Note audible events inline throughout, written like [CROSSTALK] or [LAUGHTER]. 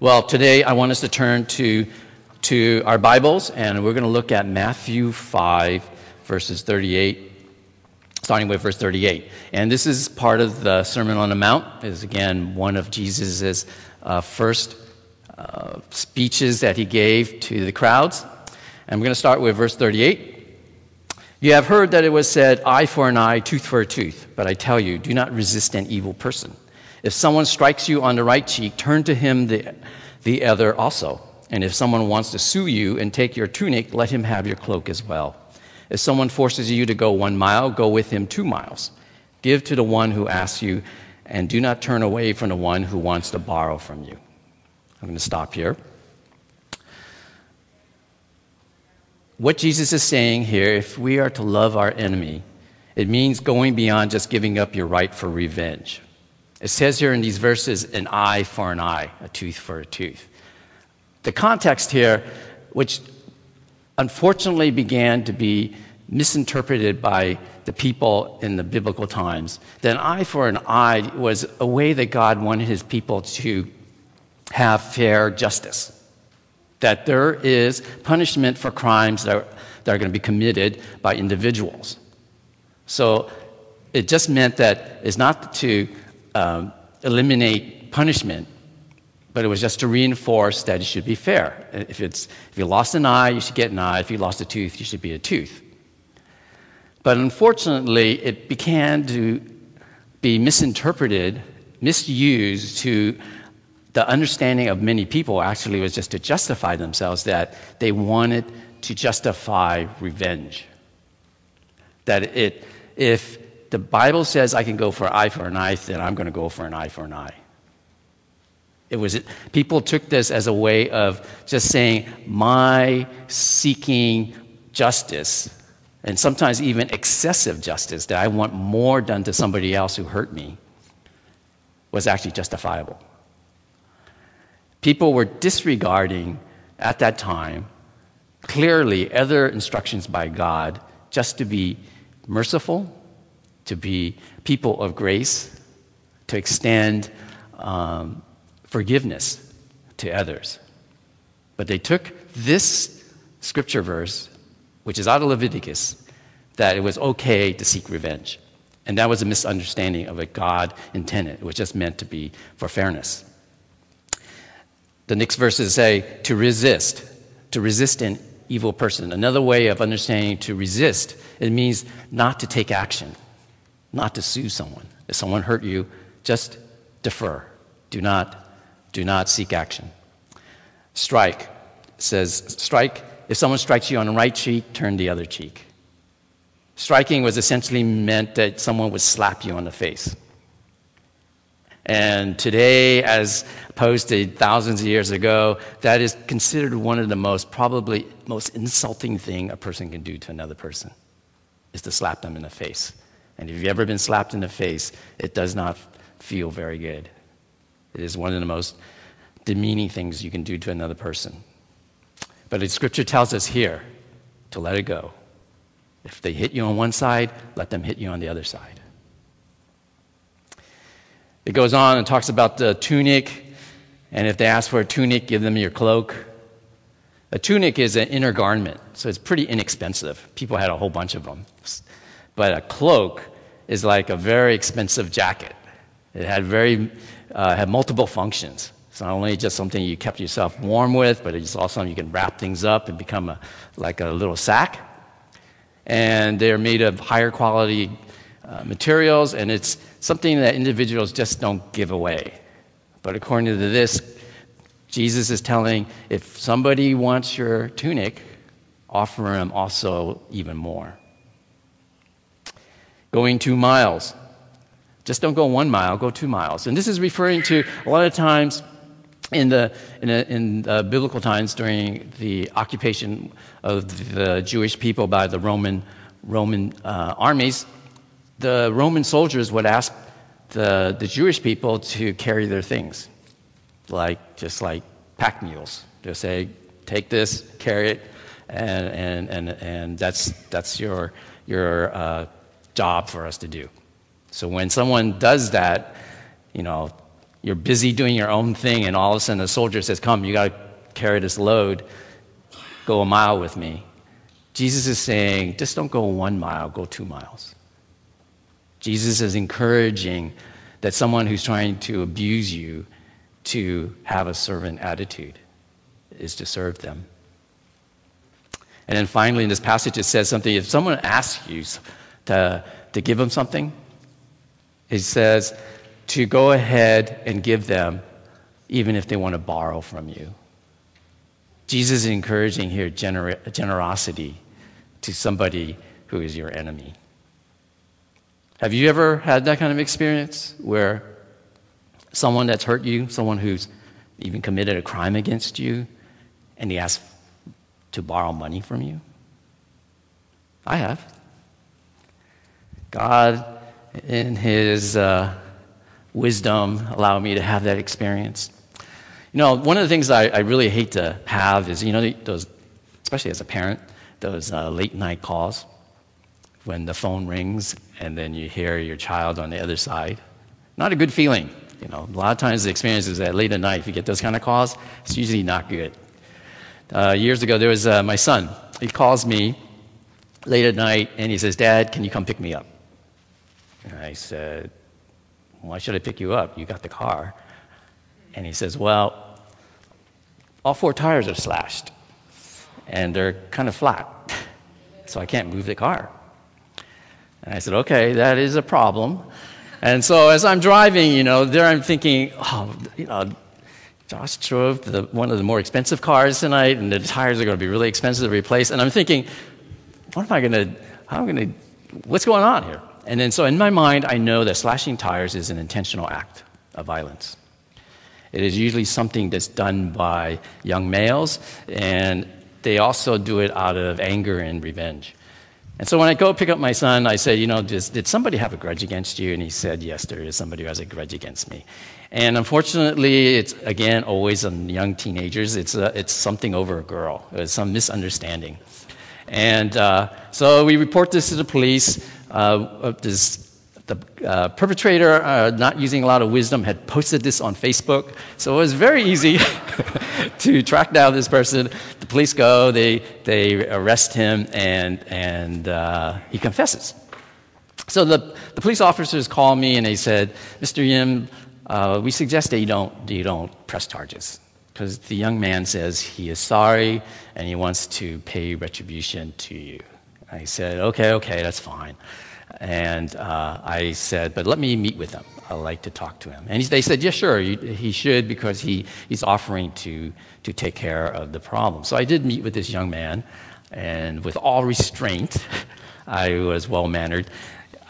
Well, today I want us to turn to, to our Bibles, and we're going to look at Matthew 5, verses 38, starting with verse 38. And this is part of the Sermon on the Mount, is again one of Jesus' uh, first uh, speeches that he gave to the crowds. And we're going to start with verse 38. You have heard that it was said, eye for an eye, tooth for a tooth. But I tell you, do not resist an evil person. If someone strikes you on the right cheek, turn to him the, the other also. And if someone wants to sue you and take your tunic, let him have your cloak as well. If someone forces you to go one mile, go with him two miles. Give to the one who asks you, and do not turn away from the one who wants to borrow from you. I'm going to stop here. What Jesus is saying here, if we are to love our enemy, it means going beyond just giving up your right for revenge. It says here in these verses, an eye for an eye, a tooth for a tooth. The context here, which unfortunately began to be misinterpreted by the people in the biblical times, that an eye for an eye was a way that God wanted his people to have fair justice. That there is punishment for crimes that are, that are going to be committed by individuals. So it just meant that it's not to um, eliminate punishment, but it was just to reinforce that it should be fair. If, it's, if you lost an eye, you should get an eye. If you lost a tooth, you should be a tooth. But unfortunately, it began to be misinterpreted, misused to the understanding of many people actually was just to justify themselves that they wanted to justify revenge. That it, if the Bible says I can go for eye for an eye, then I'm going to go for an eye for an eye. It was, people took this as a way of just saying, my seeking justice, and sometimes even excessive justice, that I want more done to somebody else who hurt me, was actually justifiable. People were disregarding, at that time, clearly other instructions by God just to be merciful to be people of grace, to extend um, forgiveness to others. But they took this scripture verse, which is out of Leviticus, that it was okay to seek revenge. And that was a misunderstanding of what God intended. It was just meant to be for fairness. The next verses say to resist, to resist an evil person. Another way of understanding to resist, it means not to take action not to sue someone. If someone hurt you, just defer. Do not, do not seek action. Strike says, strike. If someone strikes you on the right cheek, turn the other cheek. Striking was essentially meant that someone would slap you on the face. And today, as opposed to thousands of years ago, that is considered one of the most, probably most insulting thing a person can do to another person, is to slap them in the face. And if you've ever been slapped in the face, it does not feel very good. It is one of the most demeaning things you can do to another person. But the scripture tells us here to let it go. If they hit you on one side, let them hit you on the other side. It goes on and talks about the tunic, and if they ask for a tunic, give them your cloak. A tunic is an inner garment, so it's pretty inexpensive. People had a whole bunch of them. But a cloak is like a very expensive jacket. It had, very, uh, had multiple functions. It's not only just something you kept yourself warm with, but it's also something you can wrap things up and become a, like a little sack. And they're made of higher quality uh, materials, and it's something that individuals just don't give away. But according to this, Jesus is telling if somebody wants your tunic, offer them also even more going two miles. Just don't go one mile, go two miles. And this is referring to a lot of times in the, in, a, in the biblical times during the occupation of the Jewish people by the Roman, Roman uh, armies, the Roman soldiers would ask the, the Jewish people to carry their things, like just like pack mules. They'll say, take this, carry it, and, and, and, and that's, that's your, your uh, job for us to do. So when someone does that, you know, you're busy doing your own thing, and all of a sudden a soldier says, Come, you got to carry this load, go a mile with me. Jesus is saying, just don't go one mile, go two miles. Jesus is encouraging that someone who's trying to abuse you to have a servant attitude is to serve them. And then finally, in this passage, it says something if someone asks you to, to give them something, it says to go ahead and give them, even if they want to borrow from you. Jesus is encouraging here gener- generosity to somebody who is your enemy. Have you ever had that kind of experience where someone that's hurt you, someone who's even committed a crime against you, and he asks to borrow money from you? I have. God, in His uh, wisdom, allowed me to have that experience. You know, one of the things I, I really hate to have is, you know, those, especially as a parent, those uh, late night calls when the phone rings and then you hear your child on the other side. Not a good feeling. You know, a lot of times the experience is that late at night, if you get those kind of calls, it's usually not good. Uh, years ago, there was uh, my son. He calls me late at night and he says, Dad, can you come pick me up? And I said, Why should I pick you up? You got the car. And he says, Well, all four tires are slashed and they're kind of flat, [LAUGHS] so I can't move the car. And I said, Okay, that is a problem. And so as I'm driving, you know, there I'm thinking, oh, you know, Josh drove the, one of the more expensive cars tonight, and the tires are going to be really expensive to replace. And I'm thinking, what am I going to, how am I going to, what's going on here? And then so in my mind, I know that slashing tires is an intentional act of violence. It is usually something that's done by young males, and they also do it out of anger and revenge. And so when I go pick up my son, I say, you know, did somebody have a grudge against you? And he said, yes, there is somebody who has a grudge against me. And unfortunately, it's again always on young teenagers. It's, a, it's something over a girl. It's some misunderstanding. And uh, so we report this to the police. Uh, this, the uh, perpetrator, uh, not using a lot of wisdom, had posted this on Facebook. So it was very easy [LAUGHS] to track down this person. The police go, they, they arrest him, and, and uh, he confesses. So the, the police officers call me and they said, Mr. Yim, uh, we suggest that you don't, you don't press charges because the young man says he is sorry and he wants to pay retribution to you. I said, okay, okay, that's fine. And uh, I said, but let me meet with him. I'd like to talk to him. And he, they said, yeah, sure, he should because he, he's offering to, to take care of the problem. So I did meet with this young man, and with all restraint, [LAUGHS] I was well mannered.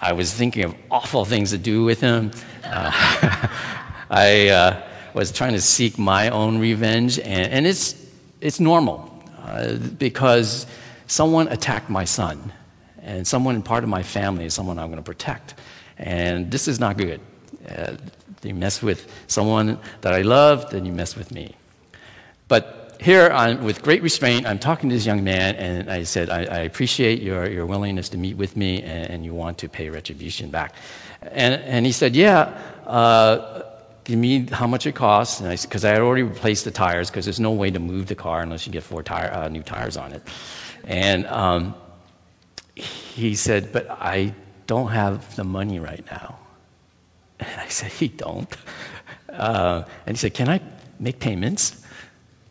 I was thinking of awful things to do with him. Uh, [LAUGHS] I uh, was trying to seek my own revenge, and, and it's, it's normal uh, because someone attacked my son, and someone in part of my family is someone I'm going to protect. And this is not good. Uh, you mess with someone that I love, then you mess with me. But here, I'm, with great restraint, I'm talking to this young man, and I said, I, I appreciate your, your willingness to meet with me, and, and, you want to pay retribution back. And, and he said, Yeah, uh, give me how much it costs. Because I, I, had already replaced the tires, because there's no way to move the car unless you get four tire, uh, new tires on it. And um, he said, But I don't have the money right now. And I said, He don't. Uh, and he said, Can I make payments?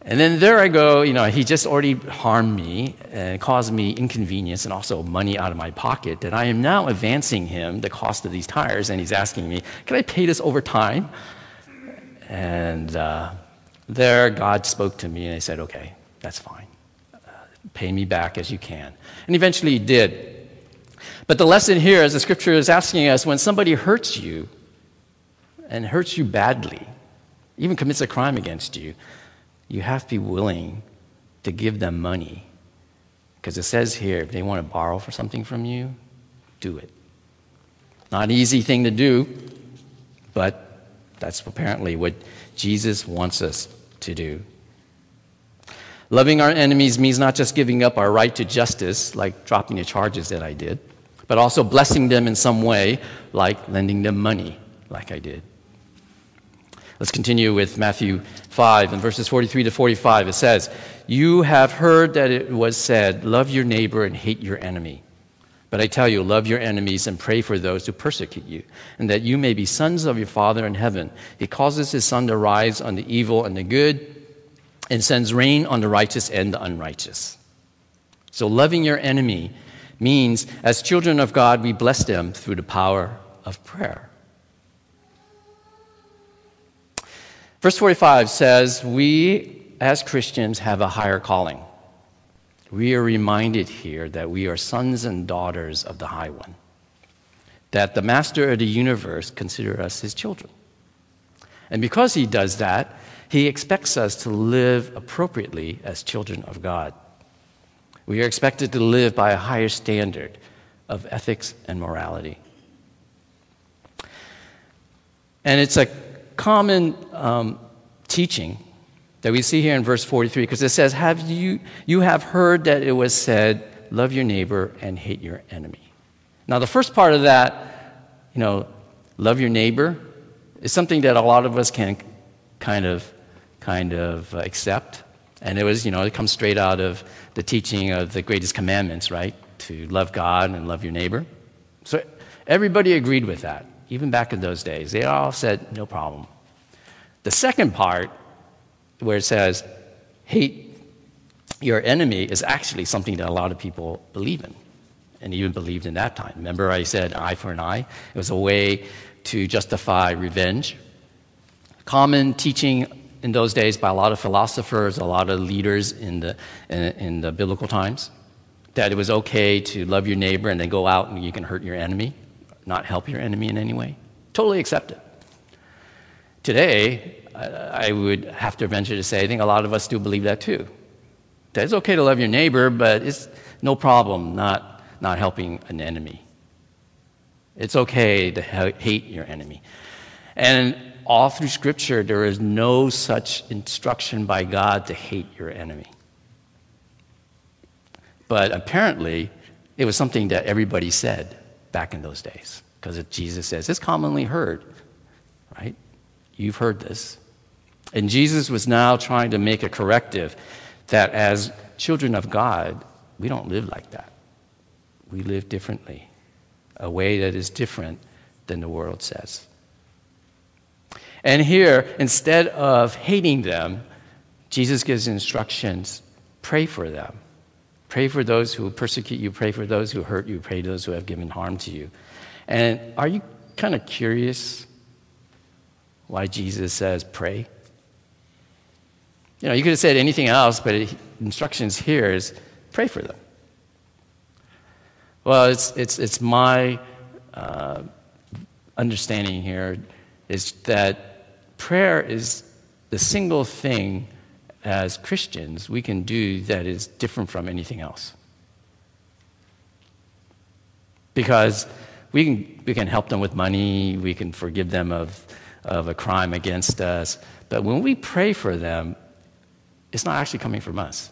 And then there I go, you know, he just already harmed me and caused me inconvenience and also money out of my pocket that I am now advancing him the cost of these tires, and he's asking me, Can I pay this over time? And uh, there God spoke to me, and I said, Okay, that's fine. Pay me back as you can. And eventually he did. But the lesson here, as the scripture is asking us, when somebody hurts you and hurts you badly, even commits a crime against you, you have to be willing to give them money. Because it says here, if they want to borrow for something from you, do it. Not an easy thing to do, but that's apparently what Jesus wants us to do. Loving our enemies means not just giving up our right to justice, like dropping the charges that I did, but also blessing them in some way, like lending them money, like I did. Let's continue with Matthew 5 and verses 43 to 45. It says, You have heard that it was said, Love your neighbor and hate your enemy. But I tell you, love your enemies and pray for those who persecute you, and that you may be sons of your Father in heaven. He causes his sun to rise on the evil and the good, and sends rain on the righteous and the unrighteous. So, loving your enemy means, as children of God, we bless them through the power of prayer. Verse 45 says, We as Christians have a higher calling. We are reminded here that we are sons and daughters of the High One, that the Master of the universe considers us his children. And because he does that, he expects us to live appropriately as children of God. We are expected to live by a higher standard of ethics and morality. And it's a common um, teaching that we see here in verse 43 because it says, have you, you have heard that it was said, love your neighbor and hate your enemy. Now, the first part of that, you know, love your neighbor, is something that a lot of us can kind of, kind of uh, accept. And it was, you know, it comes straight out of the teaching of the greatest commandments, right? To love God and love your neighbor. So everybody agreed with that, even back in those days. They all said, no problem. The second part, where it says, hate your enemy, is actually something that a lot of people believe in and even believed in that time. Remember, I said eye for an eye? It was a way to justify revenge. Common teaching in those days by a lot of philosophers, a lot of leaders in the, in, the biblical times, that it was okay to love your neighbor and then go out and you can hurt your enemy, not help your enemy in any way. Totally accepted. Today, I would have to venture to say, I think a lot of us do believe that too. That it's okay to love your neighbor, but it's no problem not, not helping an enemy. It's okay to hate your enemy. And all through Scripture, there is no such instruction by God to hate your enemy. But apparently, it was something that everybody said back in those days, because Jesus says it's commonly heard, right? You've heard this. And Jesus was now trying to make a corrective that as children of God, we don't live like that. We live differently, a way that is different than the world says. And here, instead of hating them, Jesus gives instructions pray for them. Pray for those who persecute you, pray for those who hurt you, pray for those who have given harm to you. And are you kind of curious why Jesus says pray. You know, you could have said anything else, but instructions here is pray for them. Well, it's, it's, it's my uh, understanding here is that prayer is the single thing as Christians we can do that is different from anything else. Because we can, we can help them with money, we can forgive them of of a crime against us. But when we pray for them, it's not actually coming from us.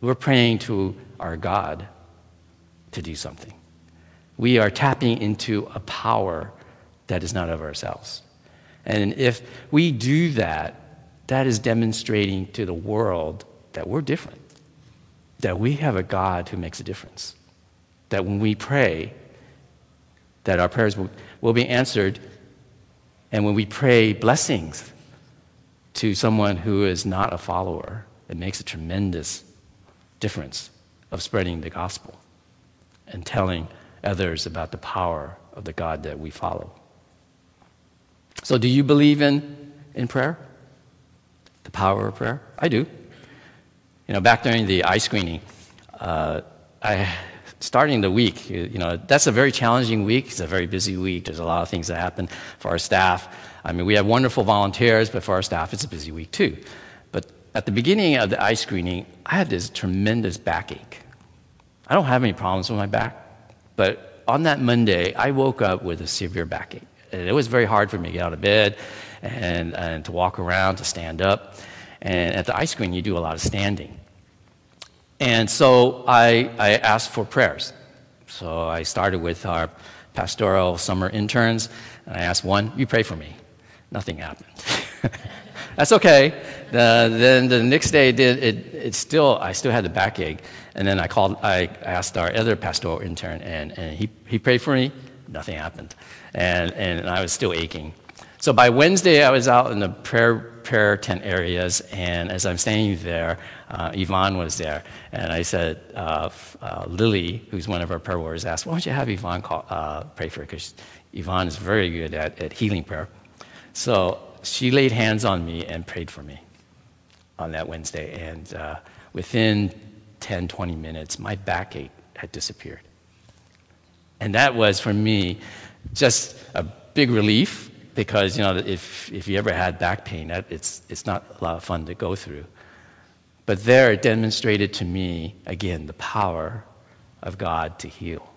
We're praying to our God to do something. We are tapping into a power that is not of ourselves. And if we do that, that is demonstrating to the world that we're different, that we have a God who makes a difference, that when we pray, that our prayers will, will be answered and when we pray blessings to someone who is not a follower, it makes a tremendous difference of spreading the gospel and telling others about the power of the God that we follow. So, do you believe in, in prayer? The power of prayer? I do. You know, back during the eye screening, uh, I starting the week, you know, that's a very challenging week. It's a very busy week. There's a lot of things that happen for our staff. I mean, we have wonderful volunteers, but for our staff, it's a busy week too. But at the beginning of the eye screening, I had this tremendous backache. I don't have any problems with my back, but on that Monday, I woke up with a severe backache. And it was very hard for me to get out of bed and, and to walk around, to stand up. And at the eye screening, you do a lot of standing. And so I, I asked for prayers. So I started with our pastoral summer interns, and I asked one, You pray for me. Nothing happened. [LAUGHS] That's okay. Uh, then the next day, it, it, it still, I still had the backache. And then I called, I asked our other pastoral intern, and, and he, he prayed for me. Nothing happened. And, and I was still aching. So by Wednesday, I was out in the prayer, prayer tent areas, and as I'm standing there, uh, Yvonne was there. And I said, uh, uh, Lily, who's one of our prayer warriors, asked, Why don't you have Yvonne call, uh, pray for her? Because Yvonne is very good at, at healing prayer. So she laid hands on me and prayed for me on that Wednesday. And uh, within 10, 20 minutes, my backache had disappeared. And that was, for me, just a big relief because, you know, if, if you ever had back pain, it's, it's not a lot of fun to go through. But there it demonstrated to me, again, the power of God to heal.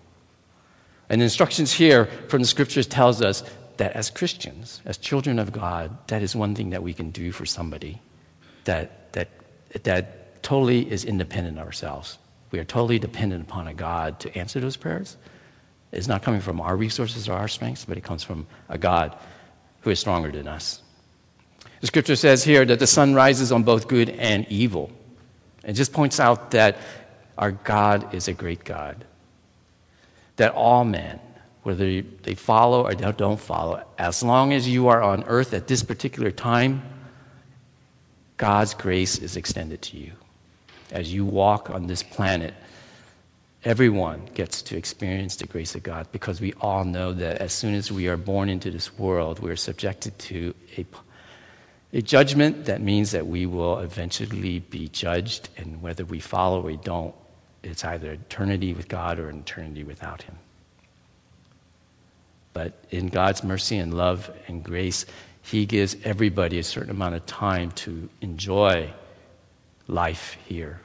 And instructions here from the scriptures tells us that as Christians, as children of God, that is one thing that we can do for somebody that, that, that totally is independent of ourselves. We are totally dependent upon a God to answer those prayers. It's not coming from our resources or our strengths, but it comes from a God who is stronger than us. The scripture says here that the sun rises on both good and evil. It just points out that our God is a great God. That all men, whether they follow or don't follow, as long as you are on earth at this particular time, God's grace is extended to you. As you walk on this planet, everyone gets to experience the grace of God because we all know that as soon as we are born into this world, we are subjected to a, a judgment that means that we will eventually be judged, and whether we follow or don't, it's either eternity with God or eternity without Him. But in God's mercy and love and grace, He gives everybody a certain amount of time to enjoy life here.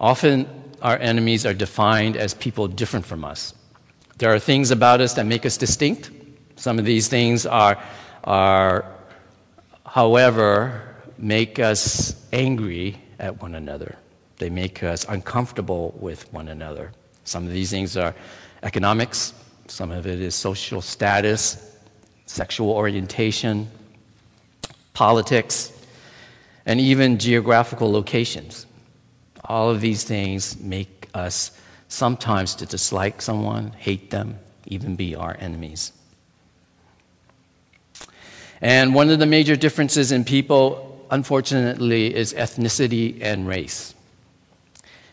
Often, our enemies are defined as people different from us. There are things about us that make us distinct. Some of these things are, are however, make us angry at one another. They make us uncomfortable with one another. Some of these things are economics, some of it is social status, sexual orientation, politics, and even geographical locations. All of these things make us sometimes to dislike someone, hate them, even be our enemies. And one of the major differences in people, unfortunately, is ethnicity and race.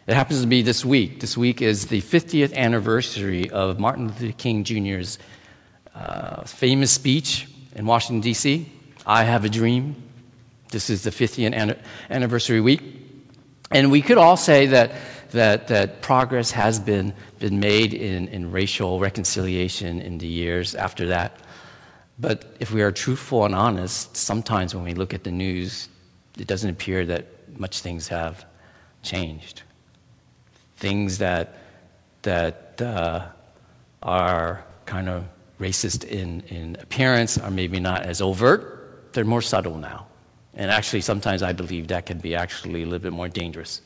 It happens to be this week. This week is the 50th anniversary of Martin Luther King Jr.'s uh, famous speech in Washington, D.C. I have a dream. This is the 50th anniversary week. And we could all say that, that, that progress has been, been made in, in racial reconciliation in the years after that. But if we are truthful and honest, sometimes when we look at the news, it doesn't appear that much things have changed. Things that, that uh, are kind of racist in, in appearance are maybe not as overt, they're more subtle now. And actually, sometimes I believe that can be actually a little bit more dangerous.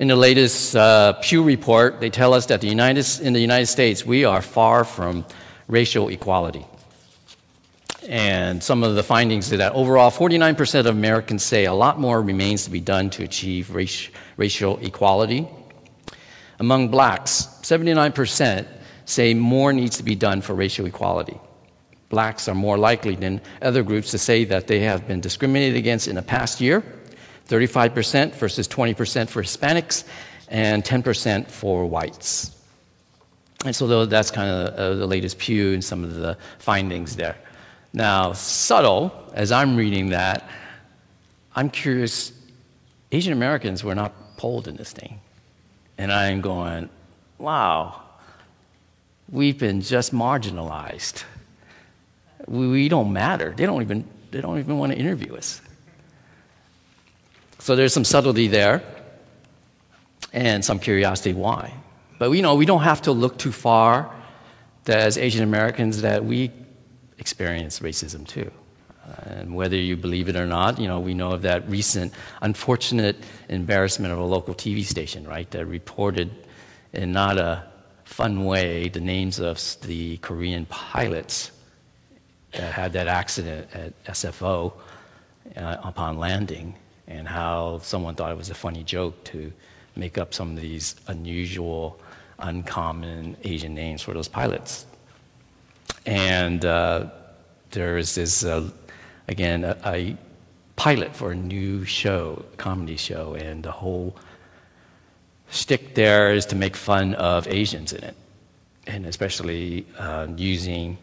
In the latest uh, Pew report, they tell us that the United, in the United States, we are far from racial equality. And some of the findings are that overall, 49% of Americans say a lot more remains to be done to achieve race, racial equality. Among blacks, 79% say more needs to be done for racial equality blacks are more likely than other groups to say that they have been discriminated against in the past year 35% versus 20% for Hispanics and 10% for whites. And so that's kind of uh, the latest Pew and some of the findings there. Now, subtle, as I'm reading that, I'm curious Asian Americans were not polled in this thing. And I'm going, wow, we've been just marginalized we, we don't matter. They don't even, they don't even want to interview us. So there's some subtlety there and some curiosity why. But we know we don't have to look too far that as Asian Americans that we experience racism too. and whether you believe it or not, you know, we know of that recent unfortunate embarrassment of a local TV station, right, that reported in not a fun way the names of the Korean pilots that had that accident at SFO uh, upon landing, and how someone thought it was a funny joke to make up some of these unusual, uncommon Asian names for those pilots. And uh, there is this, uh, again, a, a pilot for a new show, a comedy show, and the whole shtick there is to make fun of Asians in it, and especially uh, using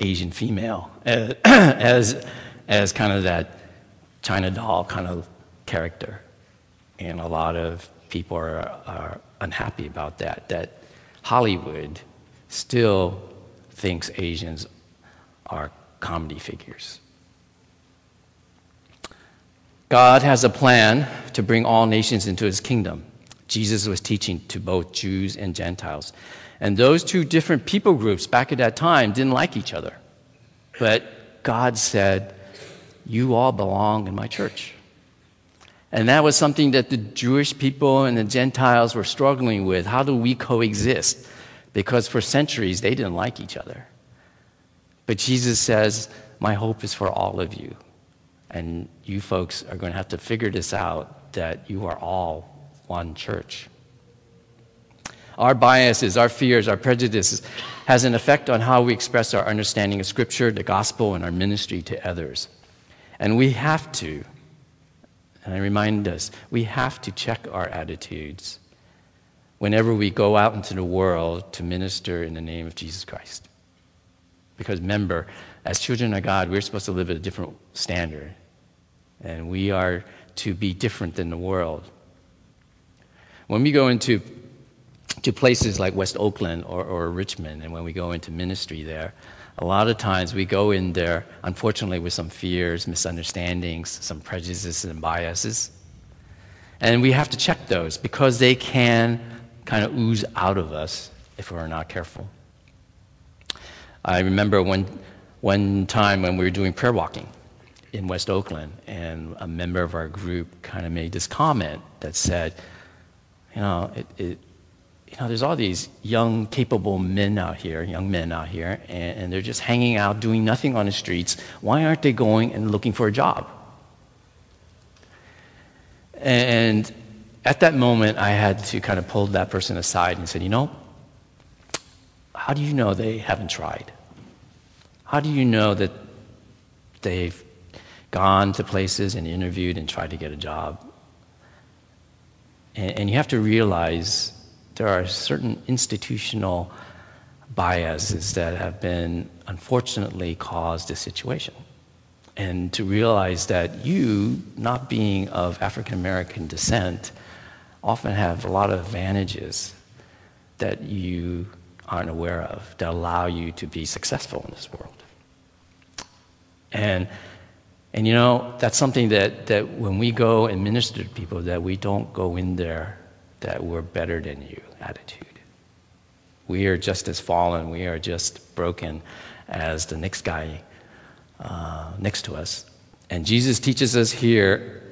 Asian female uh, [CLEARS THROAT] as, as kind of that China doll kind of character. And a lot of people are, are unhappy about that, that Hollywood still thinks Asians are comedy figures. God has a plan to bring all nations into his kingdom. Jesus was teaching to both Jews and Gentiles. And those two different people groups back at that time didn't like each other. But God said, You all belong in my church. And that was something that the Jewish people and the Gentiles were struggling with. How do we coexist? Because for centuries they didn't like each other. But Jesus says, My hope is for all of you. And you folks are going to have to figure this out that you are all one church. Our biases, our fears, our prejudices has an effect on how we express our understanding of Scripture, the gospel, and our ministry to others. And we have to, and I remind us, we have to check our attitudes whenever we go out into the world to minister in the name of Jesus Christ. Because remember, as children of God, we're supposed to live at a different standard and we are to be different than the world. When we go into to places like West Oakland or, or Richmond, and when we go into ministry there, a lot of times we go in there, unfortunately, with some fears, misunderstandings, some prejudices and biases. And we have to check those because they can kind of ooze out of us if we're not careful. I remember one, one time when we were doing prayer walking in West Oakland, and a member of our group kind of made this comment that said, you know, it, it, you know, there's all these young, capable men out here, young men out here, and, and they're just hanging out, doing nothing on the streets. Why aren't they going and looking for a job? And at that moment, I had to kind of pull that person aside and said, you know, how do you know they haven't tried? How do you know that they've gone to places and interviewed and tried to get a job. And, and you have to realize there are certain institutional biases that have been unfortunately caused this situation. And to realize that you, not being of African American descent, often have a lot of advantages that you aren't aware of that allow you to be successful in this world. And and you know, that's something that, that when we go and minister to people, that we don't go in there that we're better than you attitude. We are just as fallen, we are just broken as the next guy uh, next to us. And Jesus teaches us here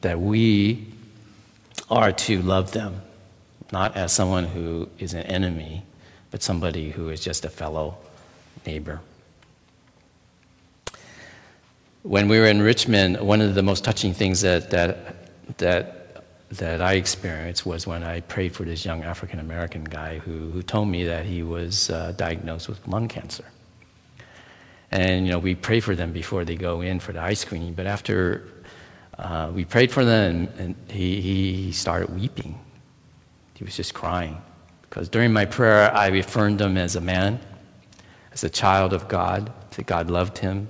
that we are to love them, not as someone who is an enemy, but somebody who is just a fellow neighbor. When we were in Richmond, one of the most touching things that, that, that, that I experienced was when I prayed for this young African American guy who, who told me that he was uh, diagnosed with lung cancer. And, you know, we pray for them before they go in for the eye screening, but after uh, we prayed for them, and, he, he started weeping. He was just crying. Because during my prayer, I affirmed him as a man, as a child of God, that God loved him,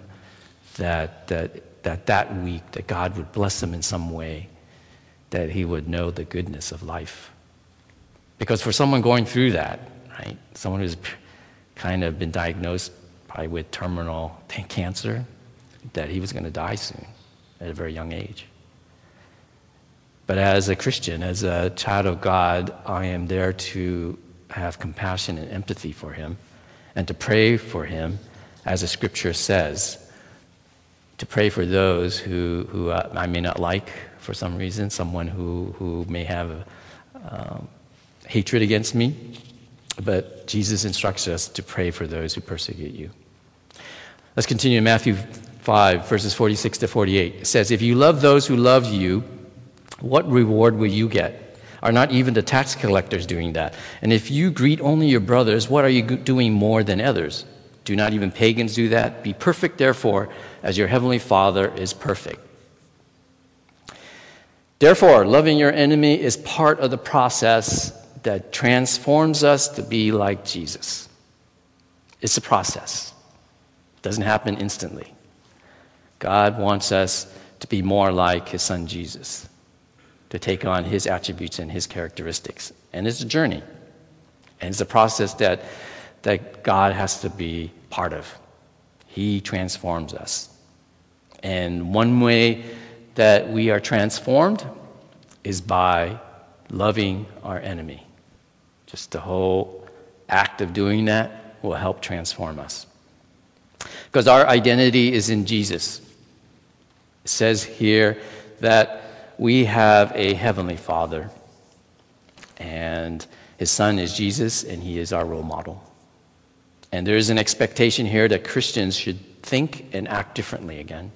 that, that, that that week that God would bless him in some way, that he would know the goodness of life. Because for someone going through that, right, someone who's kind of been diagnosed probably with terminal [LAUGHS] cancer, that he was going to die soon at a very young age. But as a Christian, as a child of God, I am there to have compassion and empathy for him and to pray for him, as the scripture says, to pray for those who, who uh, I may not like for some reason, someone who, who may have um, hatred against me, but Jesus instructs us to pray for those who persecute you. Let's continue in Matthew 5, verses 46 to 48. It says, If you love those who love you, what reward will you get? Are not even the tax collectors doing that? And if you greet only your brothers, what are you doing more than others? Do not even pagans do that? Be perfect, therefore, as your heavenly Father is perfect. Therefore, loving your enemy is part of the process that transforms us to be like Jesus. It's a process, it doesn't happen instantly. God wants us to be more like his son Jesus, to take on his attributes and his characteristics. And it's a journey, and it's a process that, that God has to be part of. He transforms us. And one way that we are transformed is by loving our enemy. Just the whole act of doing that will help transform us. Because our identity is in Jesus. It says here that we have a heavenly Father, and his Son is Jesus, and he is our role model. And there is an expectation here that Christians should think and act differently again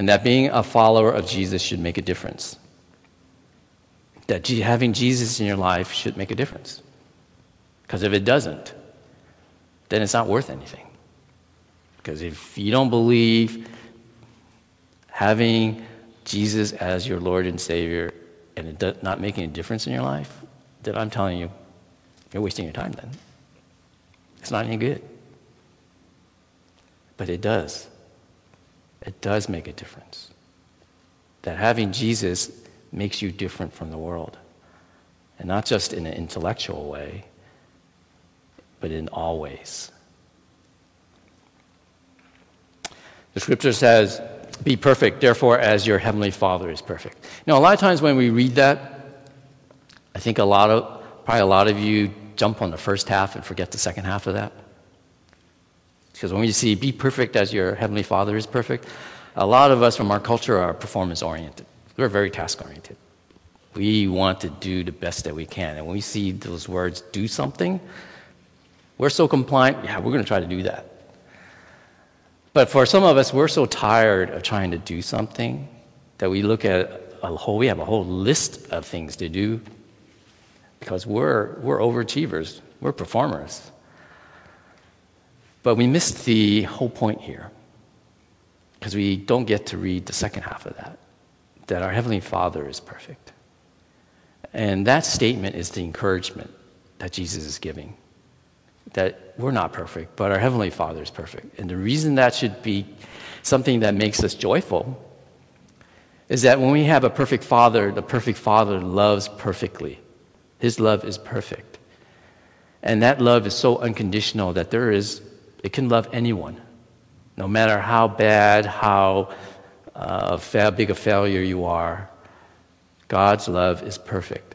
and that being a follower of Jesus should make a difference. That having Jesus in your life should make a difference. Because if it doesn't, then it's not worth anything. Because if you don't believe having Jesus as your Lord and Savior and it does not making a difference in your life, then I'm telling you, you're wasting your time then. It's not any good. But it does it does make a difference. That having Jesus makes you different from the world. And not just in an intellectual way, but in all ways. The scripture says, Be perfect, therefore, as your heavenly Father is perfect. Now, a lot of times when we read that, I think a lot of, probably a lot of you jump on the first half and forget the second half of that. Because when we see be perfect as your heavenly Father is perfect, a lot of us from our culture are performance oriented. We're very task oriented. We want to do the best that we can. And when we see those words, do something, we're so compliant, yeah, we're going to try to do that. But for some of us, we're so tired of trying to do something that we look at a whole, we have a whole list of things to do because we're, we're overachievers, we're performers. But we missed the whole point here because we don't get to read the second half of that that our Heavenly Father is perfect. And that statement is the encouragement that Jesus is giving that we're not perfect, but our Heavenly Father is perfect. And the reason that should be something that makes us joyful is that when we have a perfect Father, the perfect Father loves perfectly. His love is perfect. And that love is so unconditional that there is it can love anyone, no matter how bad, how uh, big a failure you are. God's love is perfect,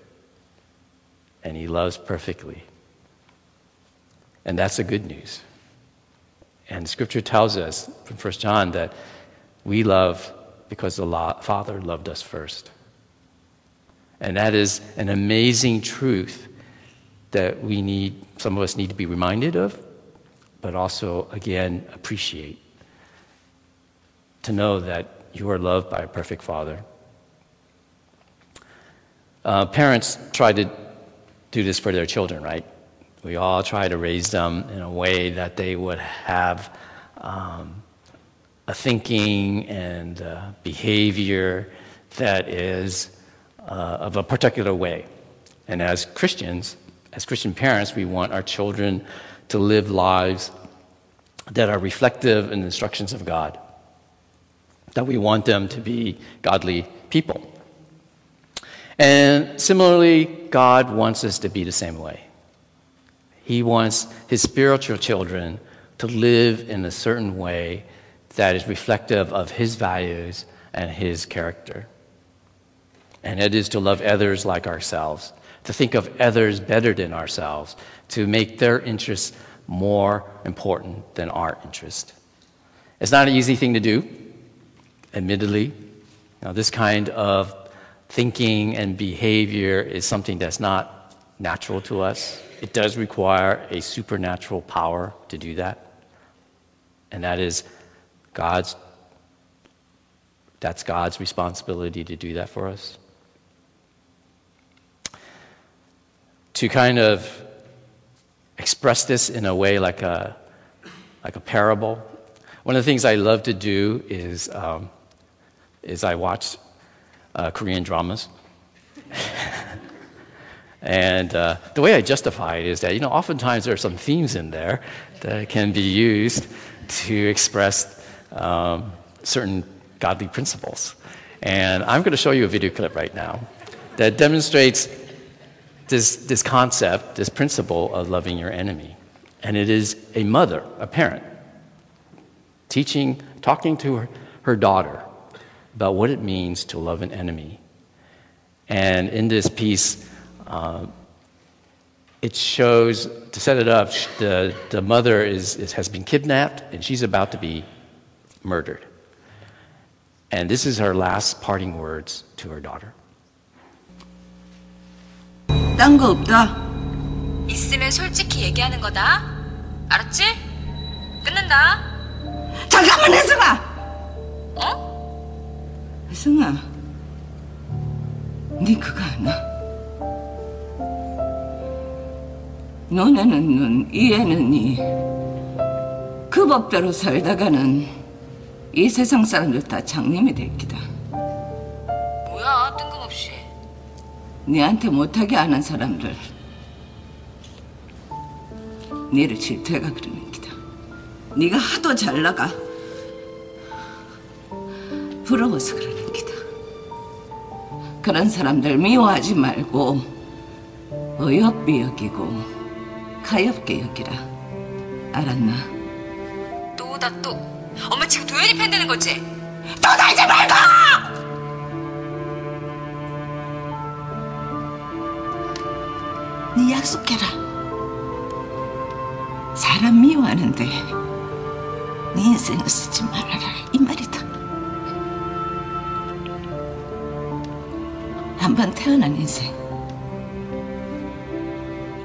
and He loves perfectly. And that's the good news. And Scripture tells us from 1 John that we love because the Father loved us first. And that is an amazing truth that we need, some of us need to be reminded of, but also, again, appreciate. To know that you are loved by a perfect Father. Uh, parents try to do this for their children, right? We all try to raise them in a way that they would have um, a thinking and uh, behavior that is uh, of a particular way. And as Christians, as Christian parents, we want our children to live lives that are reflective in the instructions of God, that we want them to be godly people. And similarly, God wants us to be the same way. He wants his spiritual children to live in a certain way that is reflective of his values and his character. And it is to love others like ourselves, to think of others better than ourselves, to make their interests more important than our interest. It's not an easy thing to do, admittedly. Now, this kind of thinking and behavior is something that's not natural to us. It does require a supernatural power to do that. And that is God's that's God's responsibility to do that for us. To kind of express this in a way like a, like a parable, one of the things I love to do is, um, is I watch uh, Korean dramas. [LAUGHS] and uh, the way I justify it is that, you know, oftentimes there are some themes in there that can be used to express um, certain godly principles. And I'm going to show you a video clip right now that demonstrates this, this concept, this principle of loving your enemy. And it is a mother, a parent, teaching, talking to her, her daughter about what it means to love an enemy. And in this piece, uh, it shows, to set it up, the, the mother is, is, has been kidnapped and she's about to be murdered. And this is her last parting words to her daughter. 딴 거 없다. 있으면 솔직히 얘기하는 거다. 알았지? 끊는다. 잠깐만 혜성아. 어? 혜성아. 네 그거 아나? 너네는 눈, 이 애는 이. 그 법대로 살다가는 이 세상 사람들 다 장님이 됐기다. 뭐야, 뜬금없이. 니한테 못하게 하는 사람들 니를 질투해가 그러는 기다 니가 하도 잘 나가 부러워서 그러는 기다 그런 사람들 미워하지 말고 어여삐 여기고 가엽게 여기라 알았나? 또다 또. 엄마 지금 도현이 팬 되는 거지? 떠들지 말고! 네 약속해라. 사람 미워하는데 네 인생을 쓰지 말아라 이 말이다. 한번 태어난 인생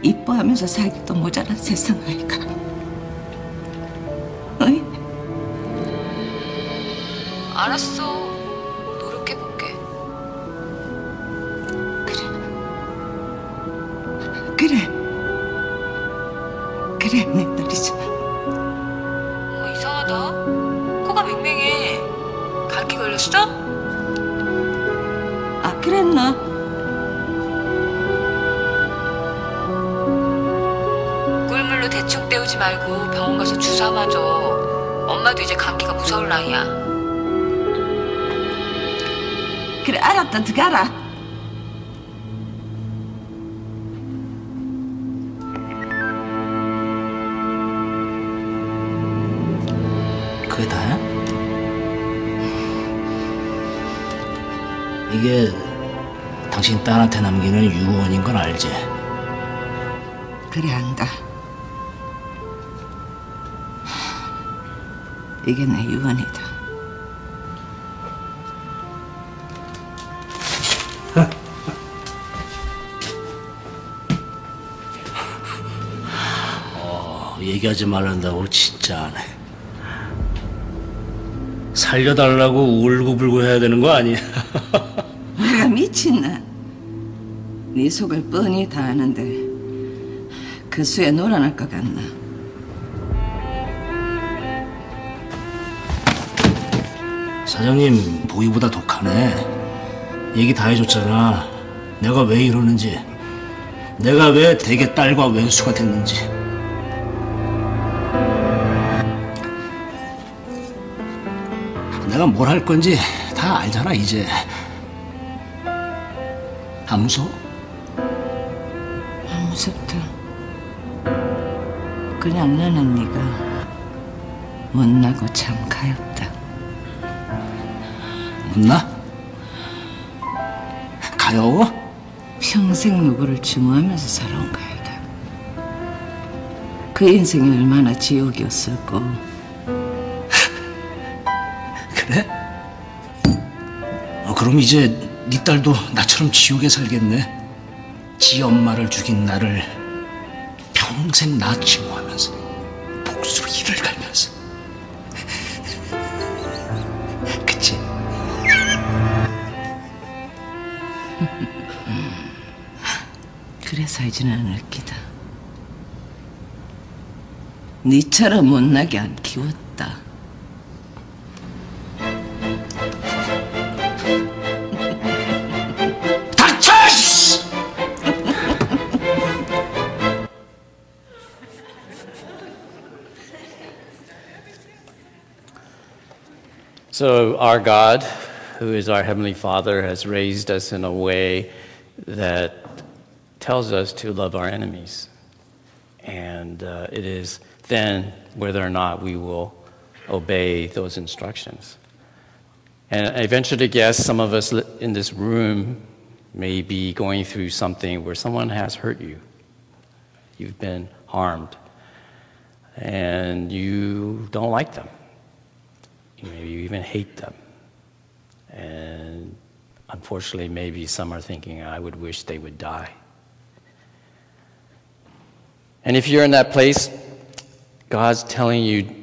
이뻐하면서 살기도 모자란 세상 아이가. 어이? 알았어. 맞아. 엄마도 이제 감기가 무서울 나이야. 그래, 알았다, 들어가라. 그게 다야? 이게 당신 딸한테 남기는 유언인 건 알지? 그래, 안다. 이게 내 유언이다. [LAUGHS] 어, 얘기하지 말란다고 진짜 안 해. 살려달라고 울고불고 해야 되는 거 아니야? [LAUGHS] 내가 미친나? 네 속을 뻔히 다 아는데 그 수에 놀아날 것 같나? 사장님 보기보다 독하네. 얘기 다 해줬잖아. 내가 왜 이러는지. 내가 왜 대개 딸과 왼수가 됐는지. 내가 뭘 할 건지 다 알잖아 이제. 안 무서워? 아, 무섭다. 그냥 나는 네가 못나고 참 가엽다. 못나? 가여워? 평생 누구를 증오하면서 살아온 거야. 그 인생이 얼마나 지옥이었을까. [LAUGHS] 그래? 어, 그럼 이제 네 딸도 나처럼 지옥에 살겠네. 지 엄마를 죽인 나를 평생 나 칭호하면서 복수로 이를 그래 살지는 않을 기다. 니처럼 못나게 안 키웠다. [LAUGHS] 닥쳐! [LAUGHS] 씨! So, our God, who is our Heavenly Father, has raised us in a way that tells us to love our enemies. And uh, it is then whether or not we will obey those instructions. And I venture to guess some of us in this room may be going through something where someone has hurt you. You've been harmed. And you don't like them. Maybe you even hate them. And unfortunately, maybe some are thinking, I would wish they would die. And if you're in that place, God's telling you,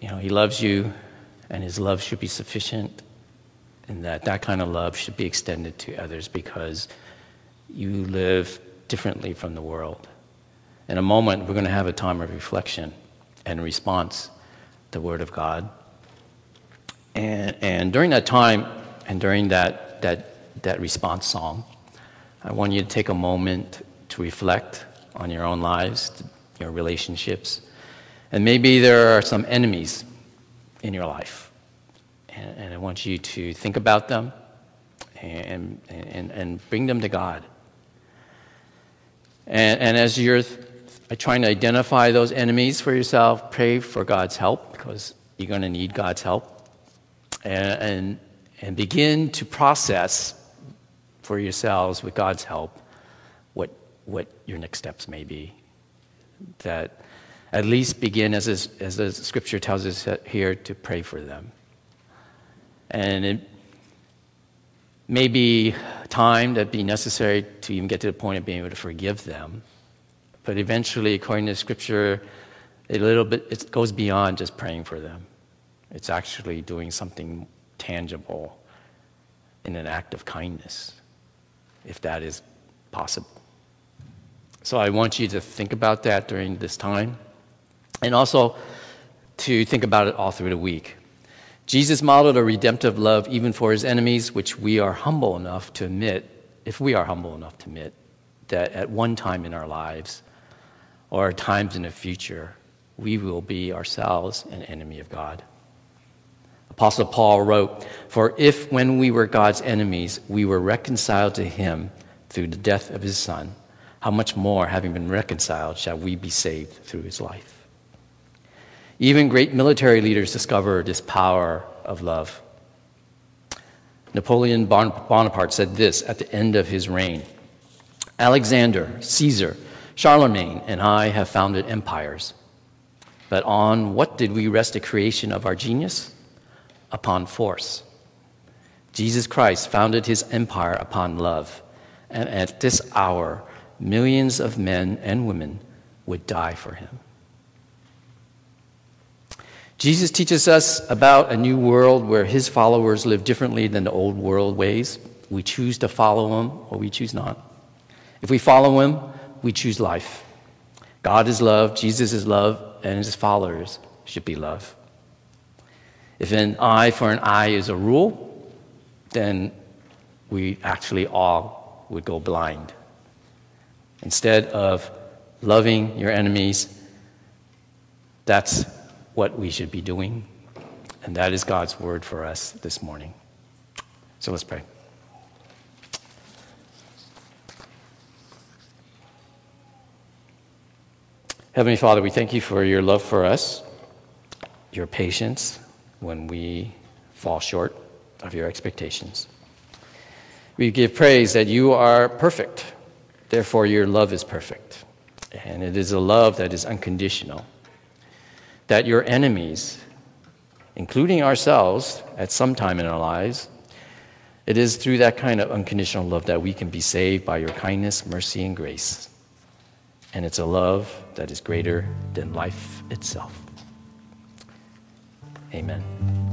you know, He loves you and His love should be sufficient, and that that kind of love should be extended to others because you live differently from the world. In a moment, we're going to have a time of reflection and response to the Word of God. And, and during that time, and during that, that, that response song, I want you to take a moment to reflect on your own lives, your relationships. And maybe there are some enemies in your life. And, and I want you to think about them and, and, and bring them to God. And, and as you're trying to identify those enemies for yourself, pray for God's help because you're going to need God's help and, and, and begin to process for yourselves with God's help what, what your next steps may be. That at least begin, as, is, as the scripture tells us uh, here, to pray for them. And it may be time that be necessary to even get to the point of being able to forgive them. But eventually, according to scripture, a little bit, it goes beyond just praying for them. It's actually doing something tangible in an act of kindness, if that is possible. So I want you to think about that during this time, and also to think about it all through the week. Jesus modeled a redemptive love even for his enemies, which we are humble enough to admit, if we are humble enough to admit, that at one time in our lives or times in the future, we will be ourselves an enemy of God. Apostle Paul wrote, For if when we were God's enemies, we were reconciled to him through the death of his Son, how much more, having been reconciled, shall we be saved through his life? Even great military leaders discovered this power of love. Napoleon Bonaparte said this at the end of his reign Alexander, Caesar, Charlemagne, and I have founded empires. But on what did we rest the creation of our genius? Upon force. Jesus Christ founded his empire upon love. And at this hour, millions of men and women would die for him. Jesus teaches us about a new world where his followers live differently than the old world ways. We choose to follow him or we choose not. If we follow him, we choose life. God is love, Jesus is love, and his followers should be love. If an eye for an eye is a rule, then we actually all would go blind. Instead of loving your enemies, that's what we should be doing. And that is God's word for us this morning. So let's pray. Heavenly Father, we thank you for your love for us, your patience when we fall short of your expectations. We give praise that you are perfect, therefore, your love is perfect. And it is a love that is unconditional. That your enemies, including ourselves at some time in our lives, It is through that kind of unconditional love that we can be saved by your kindness, mercy, and grace. And it's a love that is greater than life itself. Amen.